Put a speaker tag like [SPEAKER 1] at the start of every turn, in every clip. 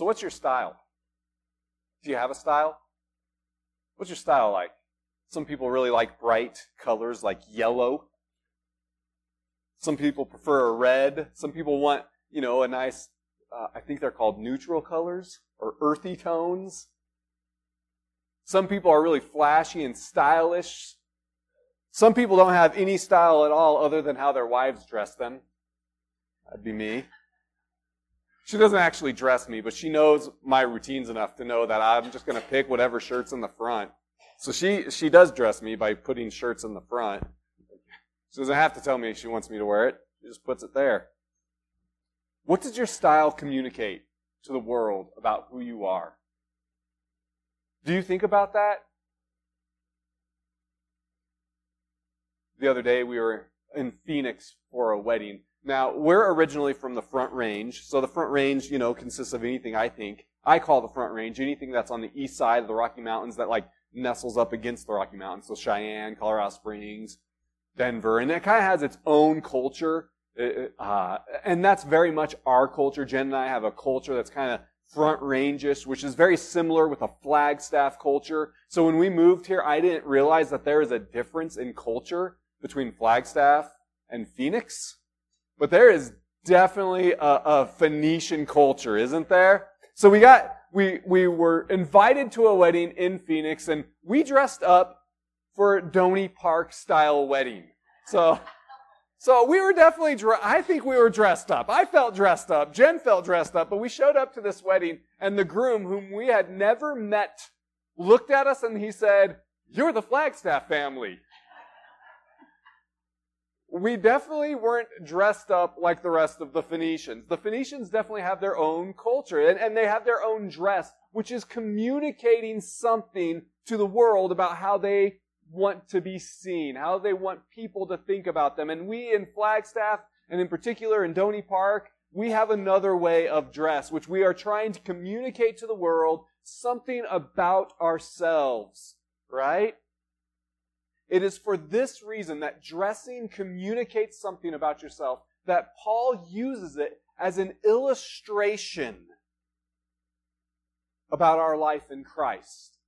[SPEAKER 1] So, what's your style? Do you have a style? What's your style like? Some people really like bright colors like yellow. Some people prefer a red. Some people want, you know, a nice, uh, I think they're called neutral colors or earthy tones. Some people are really flashy and stylish. Some people don't have any style at all other than how their wives dress them. That'd be me. She doesn't actually dress me, but she knows my routines enough to know that I'm just going to pick whatever shirt's in the front. So she, she does dress me by putting shirts in the front. She doesn't have to tell me she wants me to wear it. She just puts it there. What does your style communicate to the world about who you are? Do you think about that? The other day we were in Phoenix for a wedding. Now, we're originally from the Front Range, so the Front Range, you know, consists of anything I think. I call the Front Range anything that's on the east side of the Rocky Mountains that like nestles up against the Rocky Mountains. So Cheyenne, Colorado Springs, Denver, and it kind of has its own culture. Uh, and that's very much our culture. Jen and I have a culture that's kind of front rangish, which is very similar with a Flagstaff culture. So when we moved here, I didn't realize that there is a difference in culture between Flagstaff and Phoenix. But there is definitely a, a Phoenician culture, isn't there? So we got, we, we were invited to a wedding in Phoenix and we dressed up for Doney Park style wedding. So, so we were definitely, I think we were dressed up. I felt dressed up. Jen felt dressed up, but we showed up to this wedding and the groom, whom we had never met, looked at us and he said, you're the Flagstaff family we definitely weren't dressed up like the rest of the Phoenicians. The Phoenicians definitely have their own culture and, and, they have their own dress, which is communicating something to the world about how they want to be seen, how they want people to think about them. And we in Flagstaff, and in particular in Doney Park, we have another way of dress, which we are trying to communicate to the world something about ourselves, right? It is for this reason that dressing communicates something about yourself that Paul uses it as an illustration about our life in Christ.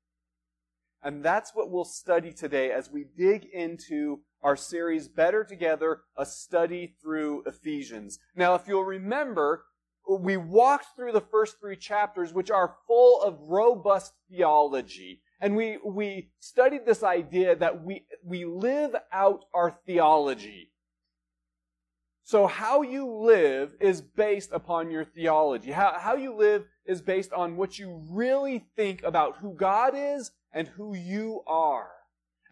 [SPEAKER 1] And that's what we'll study today as we dig into our series Better Together, a study through Ephesians. Now, if you'll remember, we walked through the first three chapters, which are full of robust theology. And we, we studied this idea that we, we live out our theology. So how you live is based upon your theology. How, how you live is based on what you really think about who God is and who you are.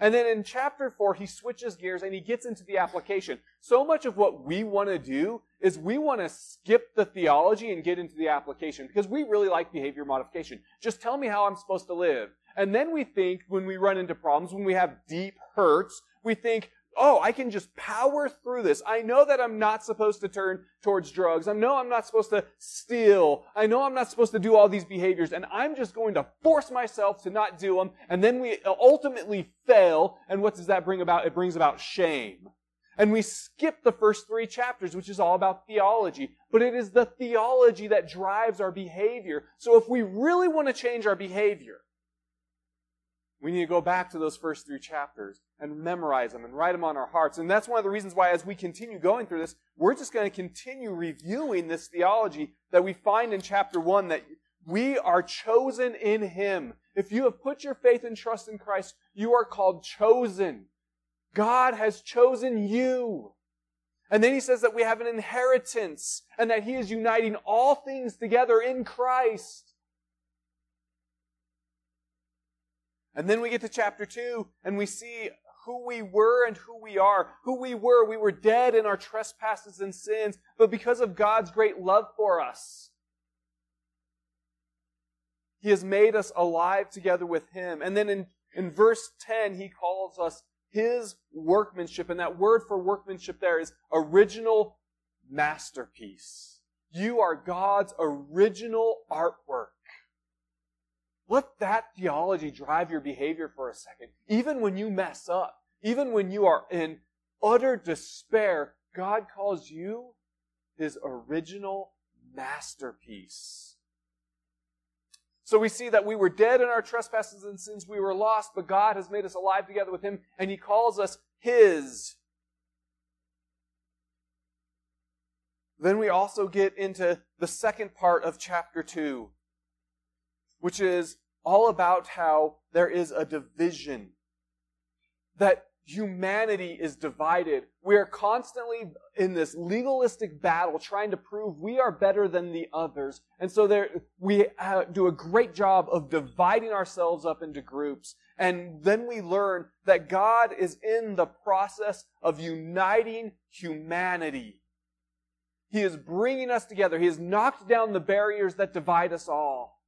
[SPEAKER 1] And then in chapter 4, he switches gears and he gets into the application. So much of what we want to do is we want to skip the theology and get into the application because we really like behavior modification. Just tell me how I'm supposed to live. And then we think when we run into problems, when we have deep hurts, we think, oh, I can just power through this. I know that I'm not supposed to turn towards drugs. I know I'm not supposed to steal. I know I'm not supposed to do all these behaviors and I'm just going to force myself to not do them. And then we ultimately fail. And what does that bring about? It brings about shame. And we skip the first three chapters, which is all about theology. But it is the theology that drives our behavior. So if we really want to change our behavior, we need to go back to those first three chapters and memorize them and write them on our hearts. And that's one of the reasons why, as we continue going through this, we're just going to continue reviewing this theology that we find in chapter one that we are chosen in Him. If you have put your faith and trust in Christ, you are called chosen. God has chosen you. And then he says that we have an inheritance and that he is uniting all things together in Christ. And then we get to chapter 2 and we see who we were and who we are. Who we were, we were dead in our trespasses and sins, but because of God's great love for us, He has made us alive together with Him. And then in, in verse 10, He calls us His workmanship. And that word for workmanship there is original masterpiece. You are God's original artwork. Let that theology drive your behavior for a second. Even when you mess up, even when you are in utter despair, God calls you his original masterpiece. So we see that we were dead in our trespasses and sins, we were lost, but God has made us alive together with Him, and He calls us His. Then we also get into the second part of chapter 2, which is all about how there is a division. That humanity is divided. We are constantly in this legalistic battle trying to prove we are better than the others. And so there, we uh, do a great job of dividing ourselves up into groups. And then we learn that God is in the process of uniting humanity. He is bringing us together. He has knocked down the barriers that divide us all.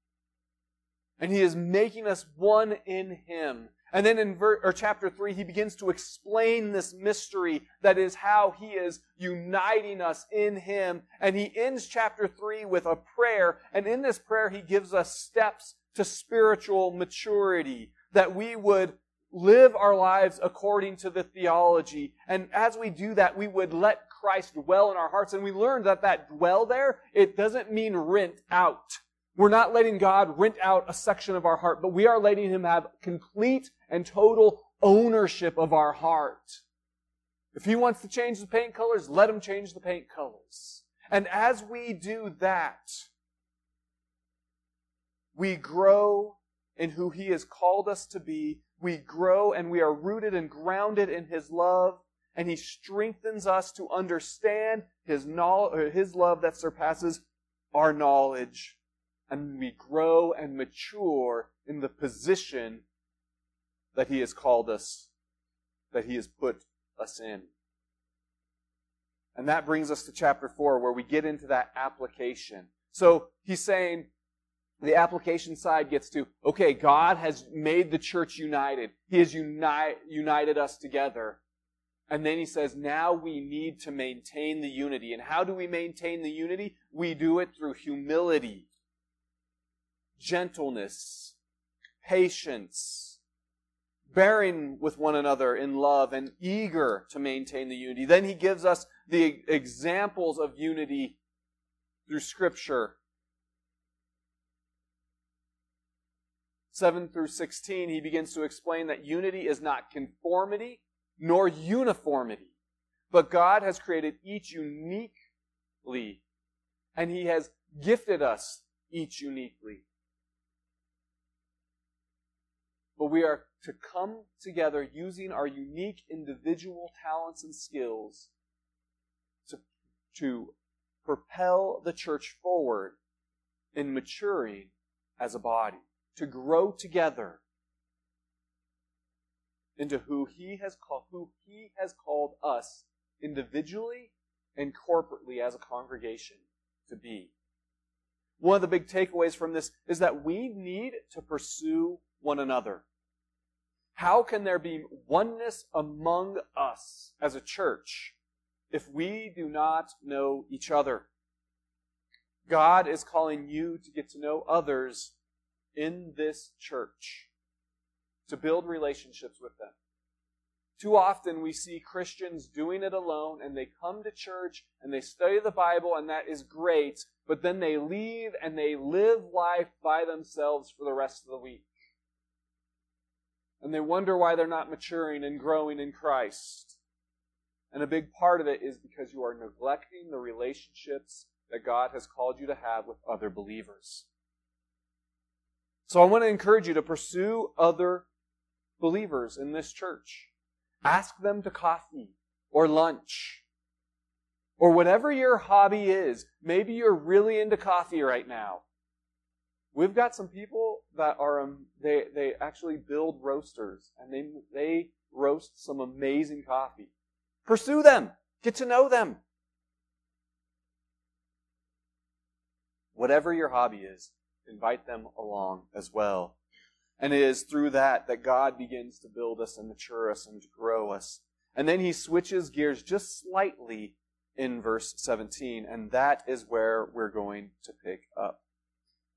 [SPEAKER 1] And He is making us one in Him. And then in ver- or chapter 3, he begins to explain this mystery that is how he is uniting us in him. And he ends chapter 3 with a prayer. And in this prayer, he gives us steps to spiritual maturity that we would live our lives according to the theology. And as we do that, we would let Christ dwell in our hearts. And we learned that that dwell there, it doesn't mean rent out. We're not letting God rent out a section of our heart, but we are letting Him have complete and total ownership of our heart. If He wants to change the paint colors, let Him change the paint colors. And as we do that, we grow in who He has called us to be. We grow and we are rooted and grounded in His love and he strengthens us to understand his knowledge, his love that surpasses our knowledge. And we grow and mature in the position that he has called us, that he has put us in. And that brings us to chapter 4, where we get into that application. So he's saying, the application side gets to, okay, God has made the church united. He has uni- united us together. And then he says, now we need to maintain the unity. And how do we maintain the unity? We do it through humility, gentleness, patience, bearing with one another in love, and eager to maintain the unity. Then he gives us the examples of unity through Scripture. 7 through 16, he begins to explain that unity is not conformity, nor uniformity. But God has created each uniquely, and He has gifted us each uniquely. But we are to come together using our unique individual talents and skills to, to propel the church forward in maturing as a body, to grow together into who he has called who he has called us individually and corporately as a congregation to be. One of the big takeaways from this is that we need to pursue one another. How can there be oneness among us as a church if we do not know each other? God is calling you to get to know others in this church to build relationships with them. Too often we see Christians doing it alone and they come to church and they study the Bible and that is great, but then they leave and they live life by themselves for the rest of the week. And they wonder why they're not maturing and growing in Christ. And a big part of it is because you are neglecting the relationships that God has called you to have with other believers. So I want to encourage you to pursue other believers in this church. Ask them to coffee or lunch or whatever your hobby is. Maybe you're really into coffee right now. We've got some people that are um, they they actually build roasters and they they roast some amazing coffee. Pursue them. Get to know them. Whatever your hobby is, invite them along as well. And it is through that that God begins to build us and mature us and grow us. And then he switches gears just slightly in verse 17, and that is where we're going to pick up.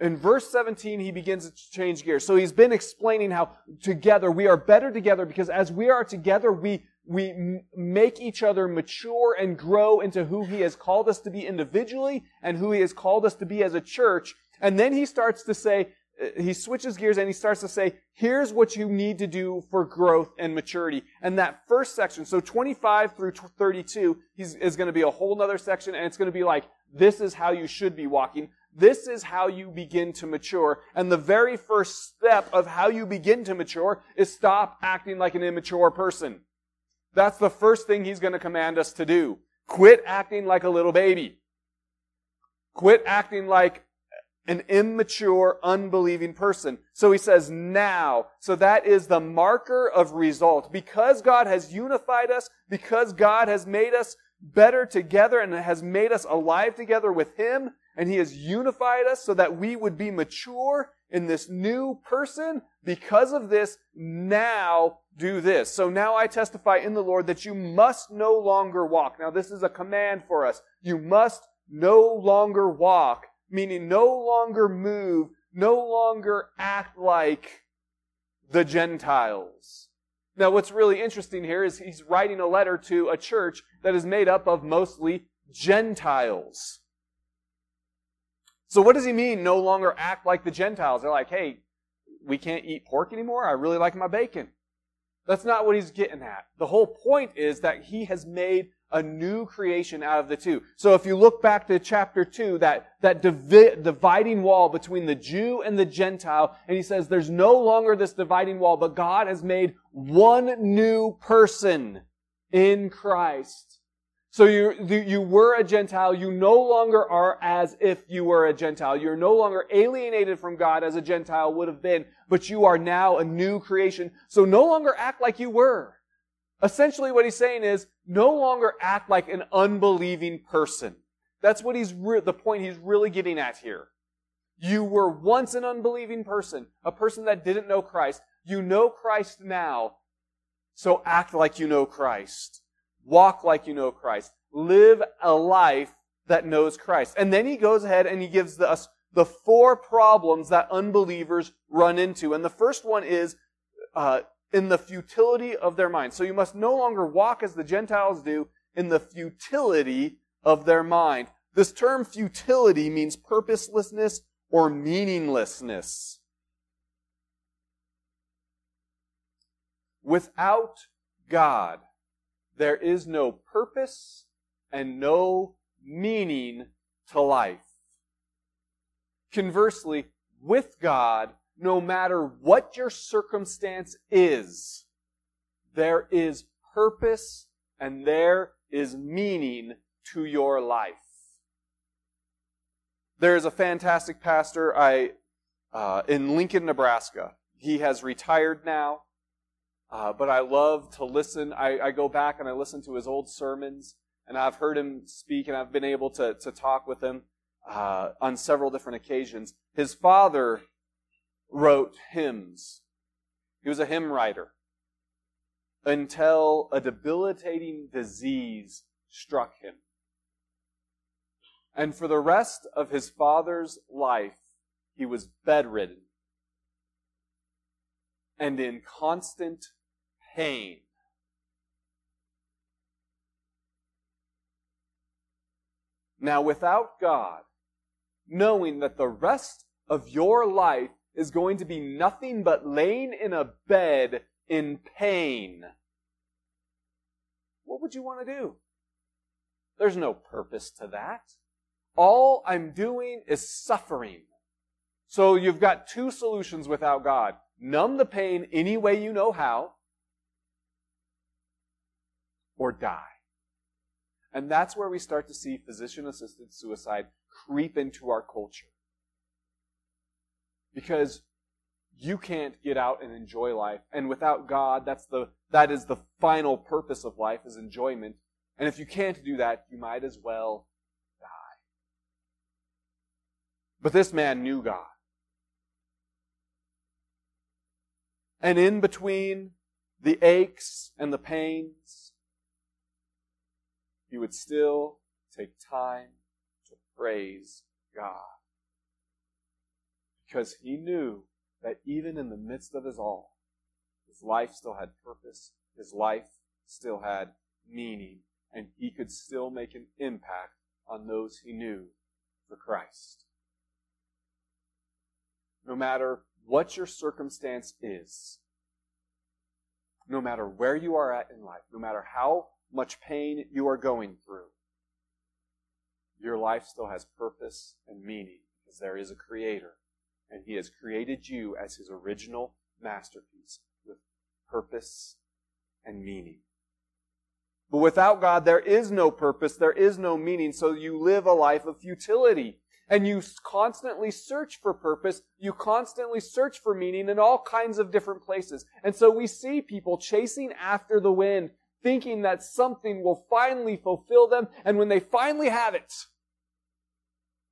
[SPEAKER 1] in verse 17, he begins to change gears. So he's been explaining how together we are better together because as we are together, we, we make each other mature and grow into who he has called us to be individually and who he has called us to be as a church. And then he starts to say, uh, he switches gears and he starts to say, here's what you need to do for growth and maturity. And that first section, so 25 through 32, is going to be a whole nother section and it's going to be like, this is how you should be walking. This is how you begin to mature. And the very first step of how you begin to mature is stop acting like an immature person. That's the first thing he's going to command us to do. Quit acting like a little baby. Quit acting like an immature, unbelieving person. So he says now. So that is the marker of result. Because God has unified us, because God has made us better together and has made us alive together with Him, and He has unified us so that we would be mature in this new person. Because of this, now do this. So now I testify in the Lord that you must no longer walk. Now this is a command for us. You must no longer walk, meaning no longer move, no longer act like the Gentiles. Now what's really interesting here is he's writing a letter to a church that is made up of mostly Gentiles. So what does he mean, no longer act like the Gentiles? They're like, hey, we can't eat pork anymore. I really like my bacon. That's not what he's getting at. The whole point is that he has made a new creation out of the two. So if you look back to chapter 2, that, that divi- dividing wall between the Jew and the Gentile, and he says there's no longer this dividing wall, but God has made one new person in Christ. So you, you were a Gentile. You no longer are as if you were a Gentile. You're no longer alienated from God as a Gentile would have been, but you are now a new creation. So no longer act like you were. Essentially what he's saying is no longer act like an unbelieving person. That's what he's, re- the point he's really getting at here. You were once an unbelieving person, a person that didn't know Christ. You know Christ now, so act like you know Christ. Walk like you know Christ. Live a life that knows Christ. And then he goes ahead and he gives us the four problems that unbelievers run into. And the first one is uh, in the futility of their mind. So you must no longer walk as the Gentiles do in the futility of their mind. This term futility means purposelessness or meaninglessness. Without God, there is no purpose and no meaning to life. Conversely, with God, no matter what your circumstance is, there is purpose and there is meaning to your life. There is a fantastic pastor I uh, in Lincoln, Nebraska. He has retired now. Uh, but I love to listen. I, I, go back and I listen to his old sermons, and I've heard him speak, and I've been able to, to talk with him uh, on several different occasions. His father wrote hymns. He was a hymn writer until a debilitating disease struck him. And for the rest of his father's life, he was bedridden and in constant pain. Now, without God, knowing that the rest of your life is going to be nothing but laying in a bed in pain, what would you want to do? There's no purpose to that. All I'm doing is suffering. So you've got two solutions without God. Numb the pain any way you know how, or die. And that's where we start to see physician assisted suicide creep into our culture. Because you can't get out and enjoy life. And without God, that's the, that is the final purpose of life is enjoyment. And if you can't do that, you might as well die. But this man knew God. And in between the aches and the pains, he would still take time to praise God. Because he knew that even in the midst of his all, his life still had purpose, his life still had meaning, and he could still make an impact on those he knew for Christ. No matter what your circumstance is, no matter where you are at in life, no matter how much pain you are going through, your life still has purpose and meaning because there is a creator and he has created you as his original masterpiece with purpose and meaning. But without God, there is no purpose, there is no meaning, so you live a life of futility. And you constantly search for purpose, you constantly search for meaning in all kinds of different places. And so we see people chasing after the wind, thinking that something will finally fulfill them, and when they finally have it,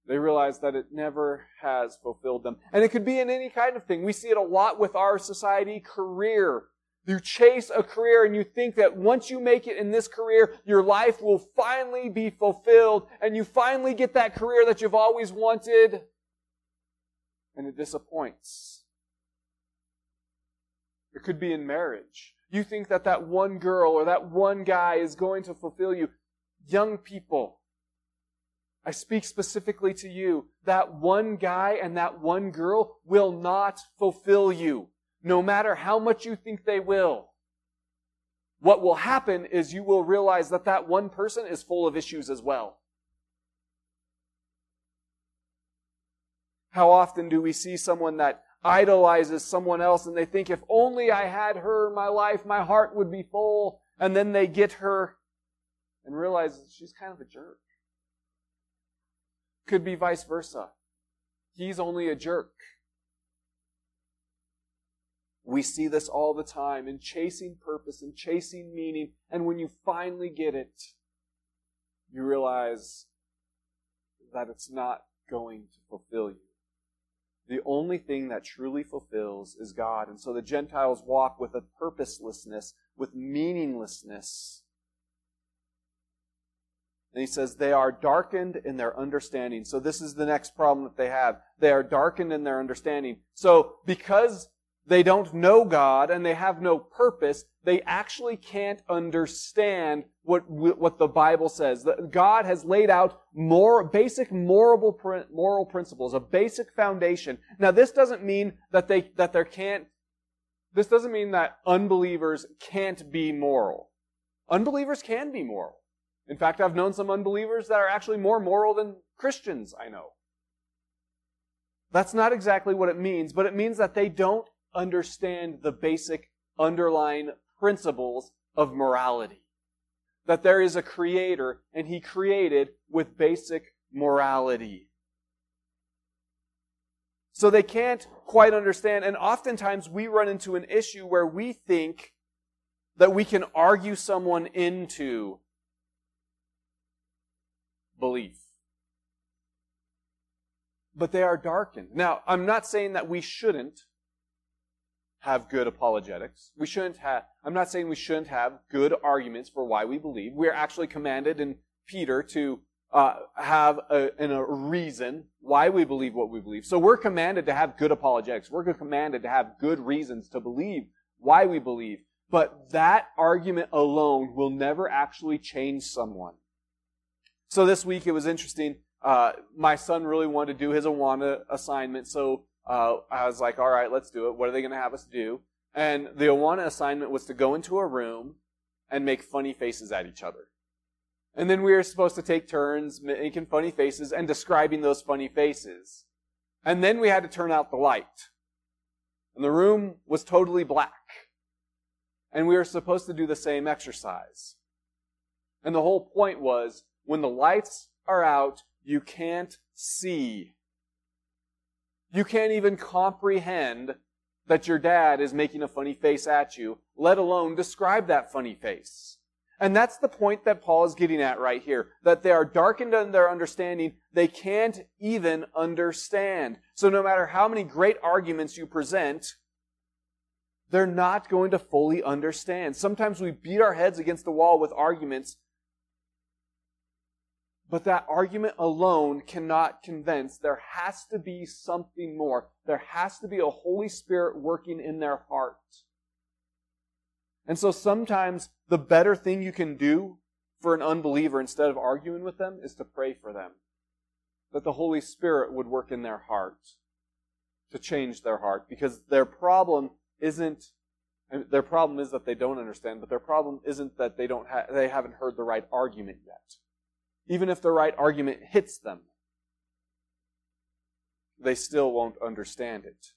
[SPEAKER 1] they realize that it never has fulfilled them. And it could be in any kind of thing. We see it a lot with our society, career. You chase a career and you think that once you make it in this career, your life will finally be fulfilled and you finally get that career that you've always wanted. And it disappoints. It could be in marriage. You think that that one girl or that one guy is going to fulfill you. Young people, I speak specifically to you. That one guy and that one girl will not fulfill you, no matter how much you think they will. What will happen is you will realize that that one person is full of issues as well. How often do we see someone that idolizes someone else and they think if only I had her, my life, my heart would be full, and then they get her and realize she's kind of a jerk. Could be vice versa. He's only a jerk. We see this all the time in chasing purpose and chasing meaning. And when you finally get it, you realize that it's not going to fulfill you. The only thing that truly fulfills is God. And so the Gentiles walk with a purposelessness, with meaninglessness. And he says they are darkened in their understanding. So this is the next problem that they have. They are darkened in their understanding. So because they don't know God and they have no purpose, they actually can't understand what, what the Bible says. God has laid out more basic moral, moral principles, a basic foundation. Now this doesn't mean that they, that there can't, this doesn't mean that unbelievers can't be moral. Unbelievers can be moral. In fact, I've known some unbelievers that are actually more moral than Christians I know. That's not exactly what it means, but it means that they don't understand the basic underlying principles of morality. That there is a creator and he created with basic morality. So they can't quite understand, and oftentimes we run into an issue where we think that we can argue someone into belief. But they are darkened. Now, I'm not saying that we shouldn't have good apologetics. We shouldn't have, I'm not saying we shouldn't have good arguments for why we believe. We're actually commanded in Peter to uh, have a, a reason why we believe what we believe. So we're commanded to have good apologetics. We're commanded to have good reasons to believe why we believe. But that argument alone will never actually change someone. So this week it was interesting. Uh, my son really wanted to do his Awana assignment, so uh, I was like, all right, let's do it. What are they going to have us do? And the Awana assignment was to go into a room and make funny faces at each other. And then we were supposed to take turns making funny faces and describing those funny faces. And then we had to turn out the light. And the room was totally black. And we were supposed to do the same exercise. And the whole point was when the lights are out, you can't see. You can't even comprehend that your dad is making a funny face at you, let alone describe that funny face. And that's the point that Paul is getting at right here. That they are darkened in their understanding. They can't even understand. So no matter how many great arguments you present, they're not going to fully understand. Sometimes we beat our heads against the wall with arguments, but that argument alone cannot convince. There has to be something more. There has to be a Holy Spirit working in their heart. And so sometimes the better thing you can do for an unbeliever instead of arguing with them is to pray for them. That the Holy Spirit would work in their heart to change their heart because their problem isn't their problem is that they don't understand, but their problem isn't that they don't they haven't heard the right argument yet. Even if the right argument hits them, they still won't understand it.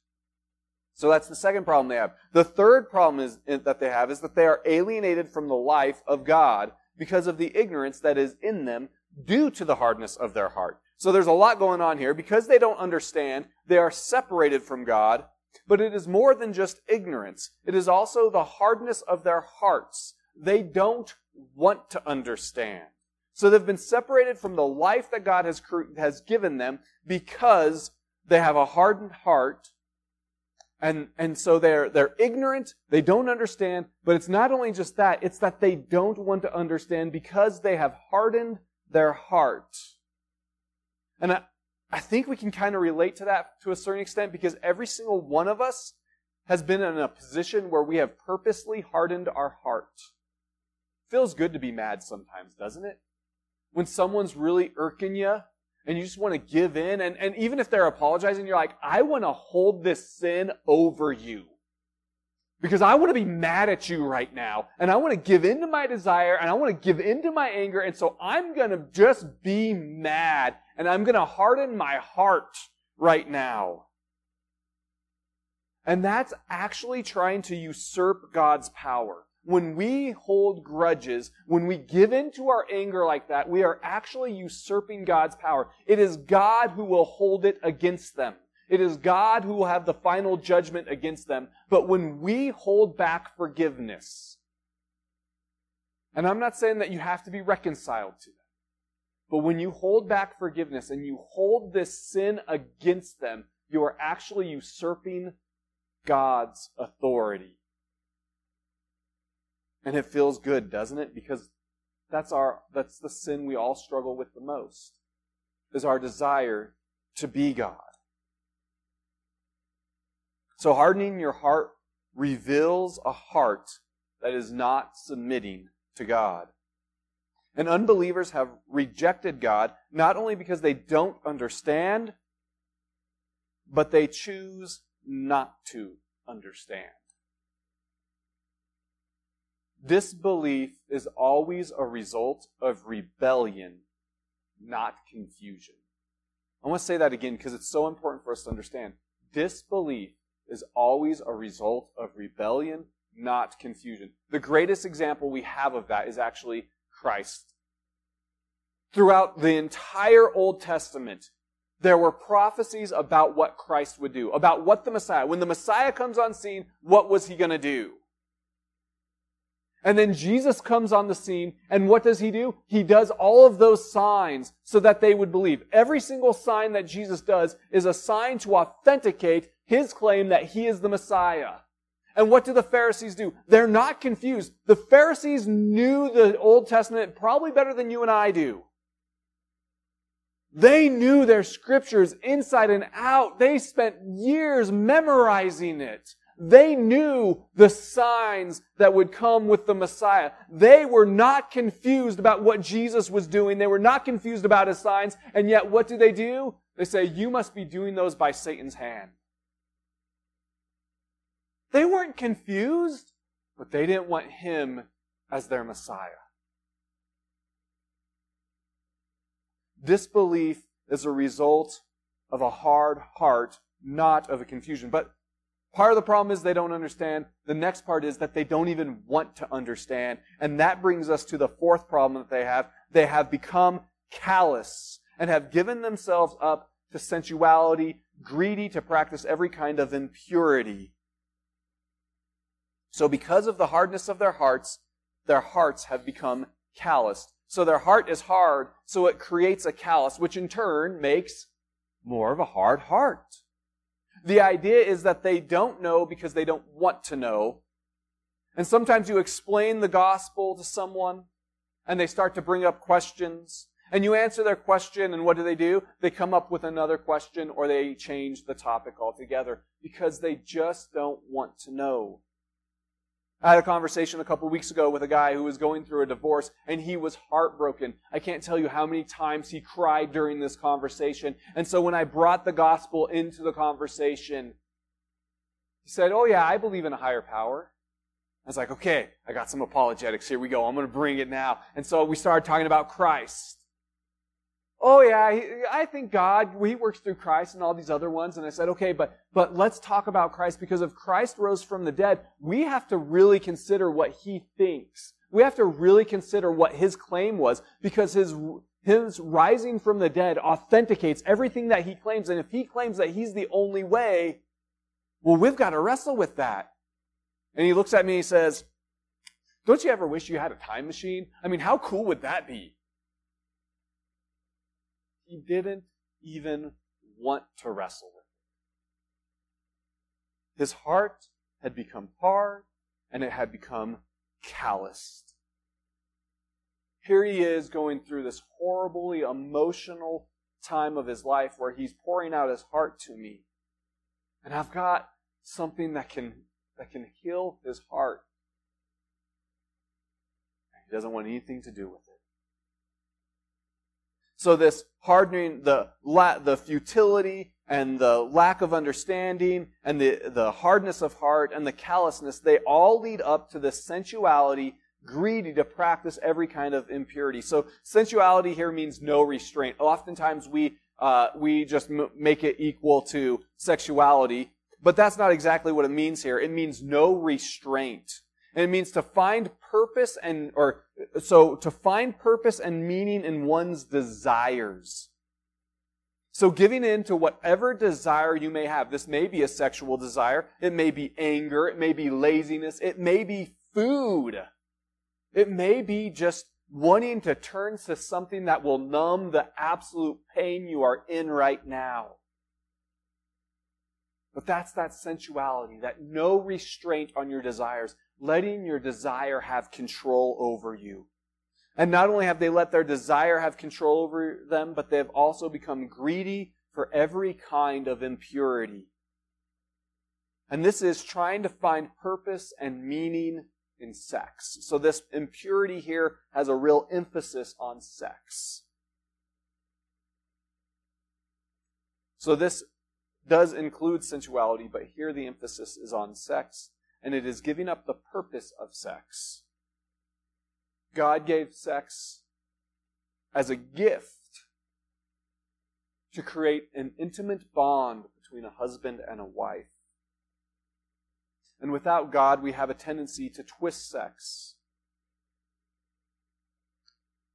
[SPEAKER 1] So that's the second problem they have. The third problem is, that they have is that they are alienated from the life of God because of the ignorance that is in them due to the hardness of their heart. So there's a lot going on here. Because they don't understand, they are separated from God. But it is more than just ignorance. It is also the hardness of their hearts. They don't want to understand. So they've been separated from the life that God has, has given them because they have a hardened heart and, and so they're, they're ignorant, they don't understand, but it's not only just that, it's that they don't want to understand because they have hardened their heart. And I, I think we can kind of relate to that to a certain extent because every single one of us has been in a position where we have purposely hardened our heart. Feels good to be mad sometimes, doesn't it? When someone's really irking you and you just want to give in. And, and even if they're apologizing, you're like, I want to hold this sin over you. Because I want to be mad at you right now. And I want to give in to my desire and I want to give in to my anger. And so I'm going to just be mad and I'm going to harden my heart right now. And that's actually trying to usurp God's power when we hold grudges, when we give in to our anger like that, we are actually usurping God's power. It is God who will hold it against them. It is God who will have the final judgment against them. But when we hold back forgiveness, and I'm not saying that you have to be reconciled to them, but when you hold back forgiveness and you hold this sin against them, you are actually usurping God's authority. And it feels good, doesn't it? Because that's our that's the sin we all struggle with the most. Is our desire to be God. So hardening your heart reveals a heart that is not submitting to God. And unbelievers have rejected God not only because they don't understand, but they choose not to understand. Disbelief is always a result of rebellion, not confusion. I want to say that again because it's so important for us to understand. Disbelief is always a result of rebellion, not confusion. The greatest example we have of that is actually Christ. Throughout the entire Old Testament, there were prophecies about what Christ would do, about what the Messiah, when the Messiah comes on scene, what was he going to do? And then Jesus comes on the scene, and what does he do? He does all of those signs so that they would believe. Every single sign that Jesus does is a sign to authenticate his claim that he is the Messiah. And what do the Pharisees do? They're not confused. The Pharisees knew the Old Testament probably better than you and I do. They knew their scriptures inside and out. They spent years memorizing it. They knew the signs that would come with the Messiah. They were not confused about what Jesus was doing. They were not confused about his signs. And yet, what do they do? They say, You must be doing those by Satan's hand. They weren't confused, but they didn't want him as their Messiah. Disbelief is a result of a hard heart, not of a confusion. But part of the problem is they don't understand. The next part is that they don't even want to understand. And that brings us to the fourth problem that they have. They have become callous and have given themselves up to sensuality, greedy to practice every kind of impurity. So because of the hardness of their hearts, their hearts have become calloused. So their heart is hard, so it creates a callous, which in turn makes more of a hard heart. The idea is that they don't know because they don't want to know. And sometimes you explain the gospel to someone and they start to bring up questions and you answer their question and what do they do? They come up with another question or they change the topic altogether because they just don't want to know. I had a conversation a couple weeks ago with a guy who was going through a divorce and he was heartbroken. I can't tell you how many times he cried during this conversation. And so when I brought the gospel into the conversation, he said, Oh yeah, I believe in a higher power. I was like, okay, I got some apologetics. Here we go. I'm going to bring it now. And so we started talking about Christ. Oh yeah, I think God, He works through Christ and all these other ones. And I said, okay, but, but let's talk about Christ because if Christ rose from the dead, we have to really consider what He thinks. We have to really consider what His claim was because His, His rising from the dead authenticates everything that He claims. And if He claims that He's the only way, well, we've got to wrestle with that. And He looks at me and He says, don't you ever wish you had a time machine? I mean, how cool would that be? He didn't even want to wrestle with it. His heart had become hard and it had become calloused. Here he is going through this horribly emotional time of his life where he's pouring out his heart to me. And I've got something that can, that can heal his heart. He doesn't want anything to do with it. So this hardening, the, the futility and the lack of understanding and the, the hardness of heart and the callousness, they all lead up to this sensuality, greedy to practice every kind of impurity. So sensuality here means no restraint. Oftentimes we, uh, we just m- make it equal to sexuality, but that's not exactly what it means here. It means no restraint. And it means to find purpose and, or, so to find purpose and meaning in one's desires. So giving in to whatever desire you may have. This may be a sexual desire. It may be anger. It may be laziness. It may be food. It may be just wanting to turn to something that will numb the absolute pain you are in right now. But that's that sensuality, that no restraint on your desires letting your desire have control over you. And not only have they let their desire have control over them, but they have also become greedy for every kind of impurity. And this is trying to find purpose and meaning in sex. So this impurity here has a real emphasis on sex. So this does include sensuality, but here the emphasis is on sex and it is giving up the purpose of sex. God gave sex as a gift to create an intimate bond between a husband and a wife. And without God, we have a tendency to twist sex.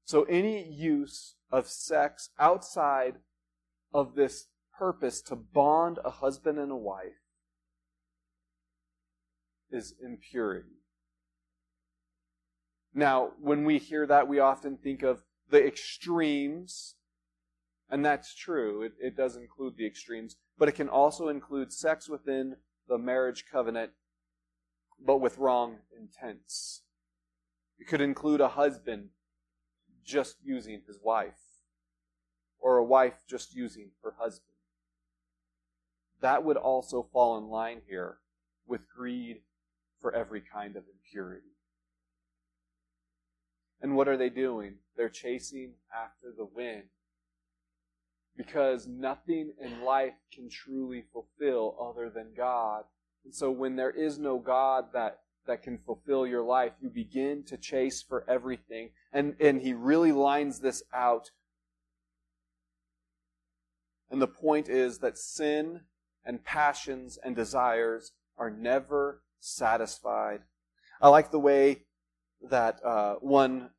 [SPEAKER 1] So any use of sex outside of this purpose to bond a husband and a wife is impurity. Now, when we hear that, we often think of the extremes, and that's true. It, it does include the extremes, but it can also include sex within the marriage covenant, but with wrong intents. It could include a husband just using his wife, or a wife just using her husband. That would also fall in line here with greed for every kind of impurity. And what are they doing? They're chasing after the wind. Because nothing in life can truly fulfill other than God. And so when there is no God that, that can fulfill your life, you begin to chase for everything. And, and he really lines this out And the point is that sin and passions and desires are never satisfied. I like the way that uh, one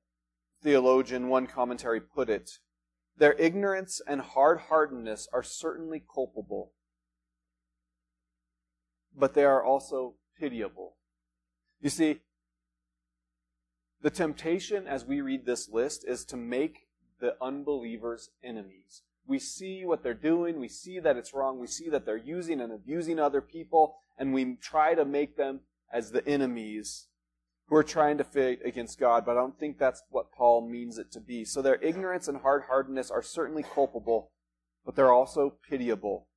[SPEAKER 1] theologian, one commentary put it. Their ignorance and hard heartedness are certainly culpable, but they are also pitiable. You see, the temptation as we read this list is to make the unbelievers enemies. We see what they're doing, we see that it's wrong, we see that they're using and abusing other people, and we try to make them as the enemies who are trying to fight against God, but I don't think that's what Paul means it to be. So their ignorance and hard heartedness are certainly culpable, but they're also pitiable.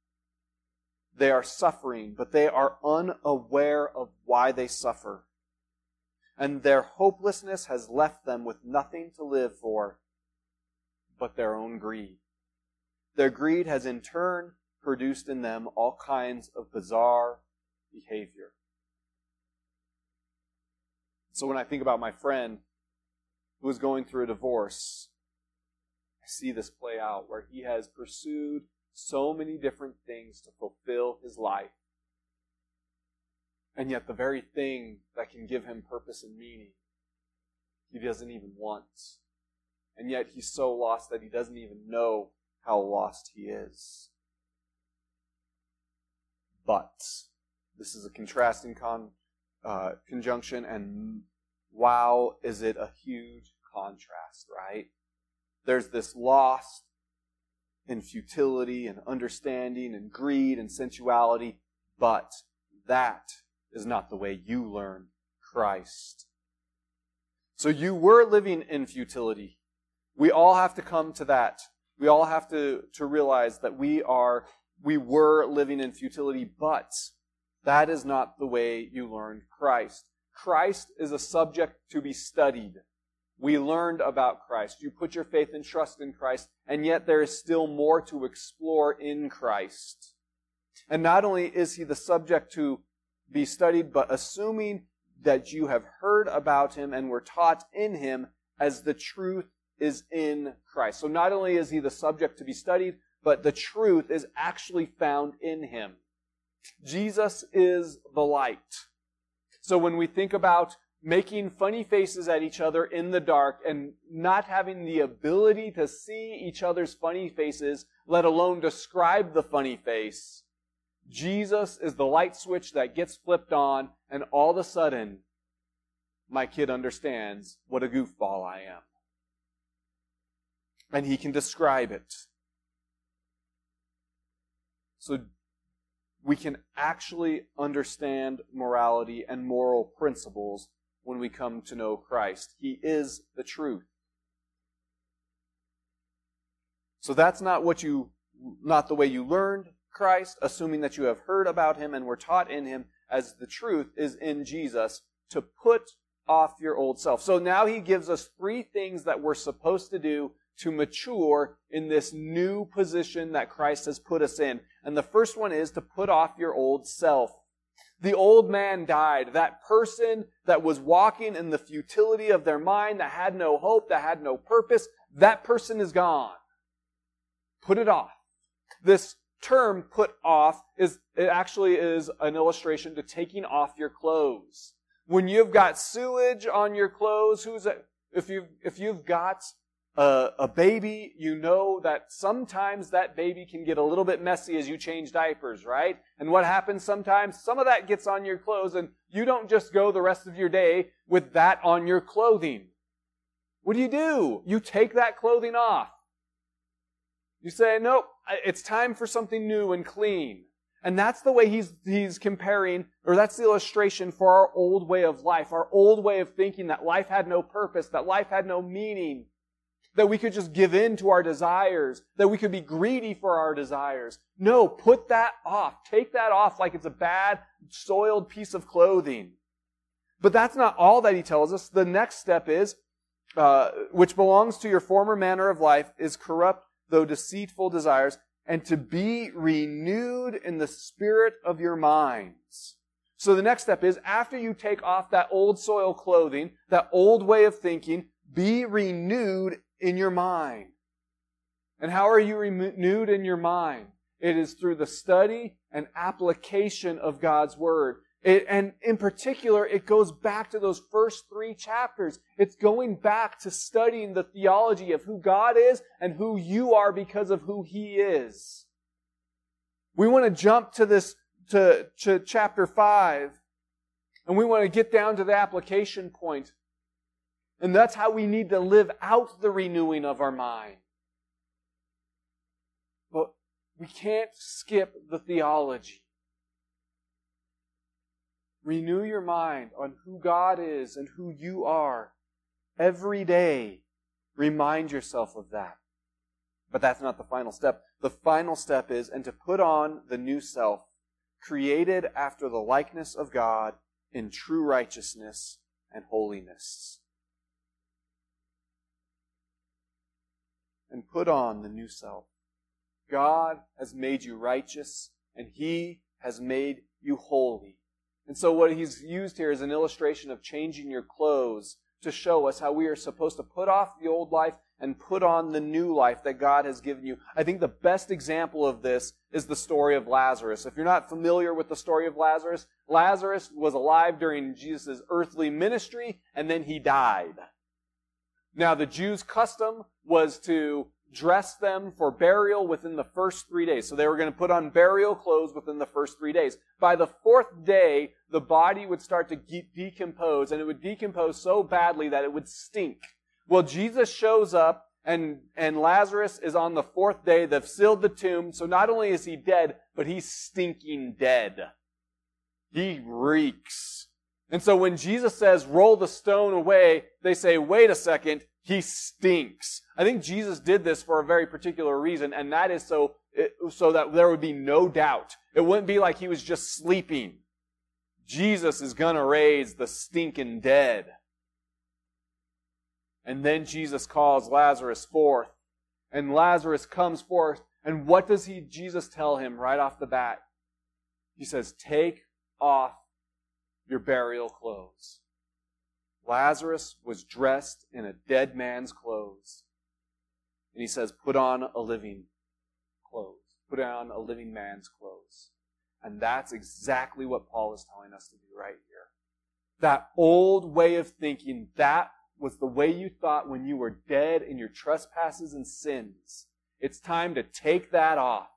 [SPEAKER 1] They are suffering, but they are unaware of why they suffer. And their hopelessness has left them with nothing to live for but their own greed. Their greed has in turn produced in them all kinds of bizarre behavior. So when I think about my friend who is going through a divorce, I see this play out where he has pursued so many different things to fulfill his life. And yet the very thing that can give him purpose and meaning, he doesn't even want. And yet he's so lost that he doesn't even know how lost he is. But this is a contrasting con, uh, conjunction, and wow, is it a huge contrast, right? There's this lost in futility and understanding and greed and sensuality, but that is not the way you learn Christ. So you were living in futility. We all have to come to that. We all have to, to realize that we are, we were living in futility, but that is not the way you learned Christ. Christ is a subject to be studied. We learned about Christ. You put your faith and trust in Christ, and yet there is still more to explore in Christ. And not only is he the subject to be studied, but assuming that you have heard about him and were taught in him as the truth is in Christ. So not only is he the subject to be studied, but the truth is actually found in him. Jesus is the light. So when we think about making funny faces at each other in the dark and not having the ability to see each other's funny faces, let alone describe the funny face, Jesus is the light switch that gets flipped on, and all of a sudden, my kid understands what a goofball I am. And he can describe it. So we can actually understand morality and moral principles when we come to know Christ. He is the truth. So that's not what you, not the way you learned Christ, assuming that you have heard about him and were taught in him as the truth is in Jesus to put off your old self. So now he gives us three things that we're supposed to do to mature in this new position that Christ has put us in. And the first one is to put off your old self. The old man died. That person that was walking in the futility of their mind, that had no hope, that had no purpose, that person is gone. Put it off. This term put off is, it actually is an illustration to taking off your clothes. When you've got sewage on your clothes, who's, if you've, if you've got a, a baby, you know that sometimes that baby can get a little bit messy as you change diapers, right? And what happens sometimes? Some of that gets on your clothes and you don't just go the rest of your day with that on your clothing. What do you do? You take that clothing off. You say, nope, it's time for something new and clean. And that's the way he's, he's comparing, or that's the illustration for our old way of life, our old way of thinking that life had no purpose, that life had no meaning, that we could just give in to our desires, that we could be greedy for our desires. No, put that off. Take that off like it's a bad, soiled piece of clothing. But that's not all that he tells us. The next step is, uh, which belongs to your former manner of life, is corrupt though deceitful desires, and to be renewed in the spirit of your minds. So the next step is after you take off that old soil clothing, that old way of thinking, be renewed in your mind. And how are you renewed in your mind? It is through the study and application of God's Word. It, and in particular, it goes back to those first three chapters. It's going back to studying the theology of who God is and who you are because of who He is. We want to jump to this, to, to chapter 5, and we want to get down to the application point. And that's how we need to live out the renewing of our mind. But we can't skip the theology. Renew your mind on who God is and who you are. Every day, remind yourself of that. But that's not the final step. The final step is, and to put on the new self, created after the likeness of God in true righteousness and holiness. And put on the new self. God has made you righteous, and He has made you holy. And so what he's used here is an illustration of changing your clothes to show us how we are supposed to put off the old life and put on the new life that God has given you. I think the best example of this is the story of Lazarus. If you're not familiar with the story of Lazarus, Lazarus was alive during Jesus' earthly ministry and then he died. Now the Jews' custom was to dress them for burial within the first three days. So they were going to put on burial clothes within the first three days. By the fourth day, the body would start to decompose, and it would decompose so badly that it would stink. Well, Jesus shows up, and, and Lazarus is on the fourth day. They've sealed the tomb, so not only is he dead, but he's stinking dead. He reeks. And so when Jesus says, roll the stone away, they say, wait a second, he stinks. I think Jesus did this for a very particular reason, and that is so, so that there would be no doubt. It wouldn't be like he was just sleeping. Jesus is gonna raise the stinking dead. And then Jesus calls Lazarus forth. And Lazarus comes forth. And what does he, Jesus tell him right off the bat? He says, take off your burial clothes. Lazarus was dressed in a dead man's clothes. And he says, put on a living clothes. Put on a living man's clothes. And that's exactly what Paul is telling us to do right here. That old way of thinking, that was the way you thought when you were dead in your trespasses and sins. It's time to take that off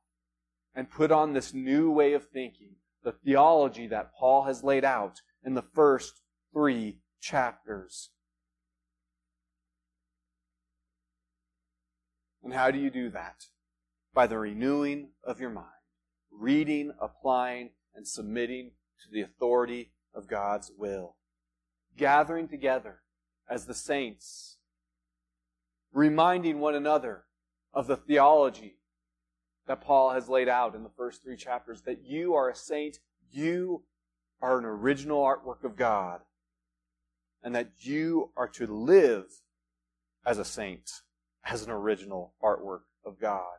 [SPEAKER 1] and put on this new way of thinking, the theology that Paul has laid out in the first three chapters. And how do you do that? By the renewing of your mind, reading, applying, and submitting to the authority of God's will. Gathering together as the saints, reminding one another of the theology that Paul has laid out in the first three chapters that you are a saint, you are an original artwork of God, and that you are to live as a saint, as an original artwork of God.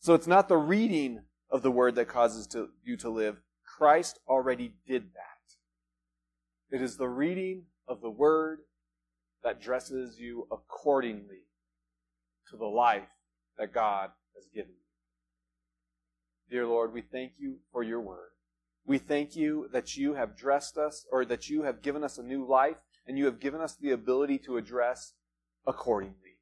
[SPEAKER 1] So it's not the reading of the word that causes to, you to live. Christ already did that. It is the reading of the word that dresses you accordingly to the life that God has given you. Dear Lord, we thank you for your word. We thank you that you have dressed us, or that you have given us a new life, and you have given us the ability to address accordingly.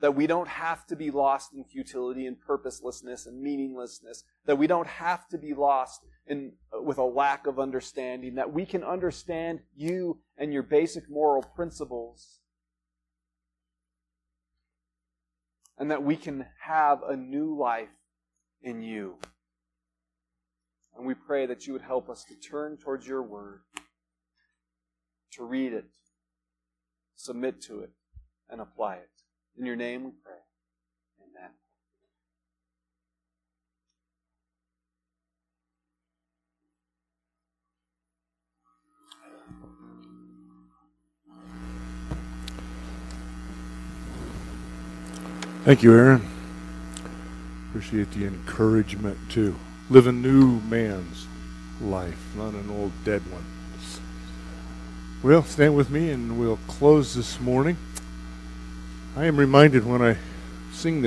[SPEAKER 1] That we don't have to be lost in futility and purposelessness and meaninglessness. That we don't have to be lost in, uh, with a lack of understanding. That we can understand you and your basic moral principles. And that we can have a new life in you. And we pray that you would help us to turn towards your word, to read it, submit to it, and apply it. In your name we pray. Amen.
[SPEAKER 2] Thank you, Aaron. Appreciate the encouragement too. Live a new man's life, not an old dead one. Well, stand with me and we'll close this morning. I am reminded when I sing this.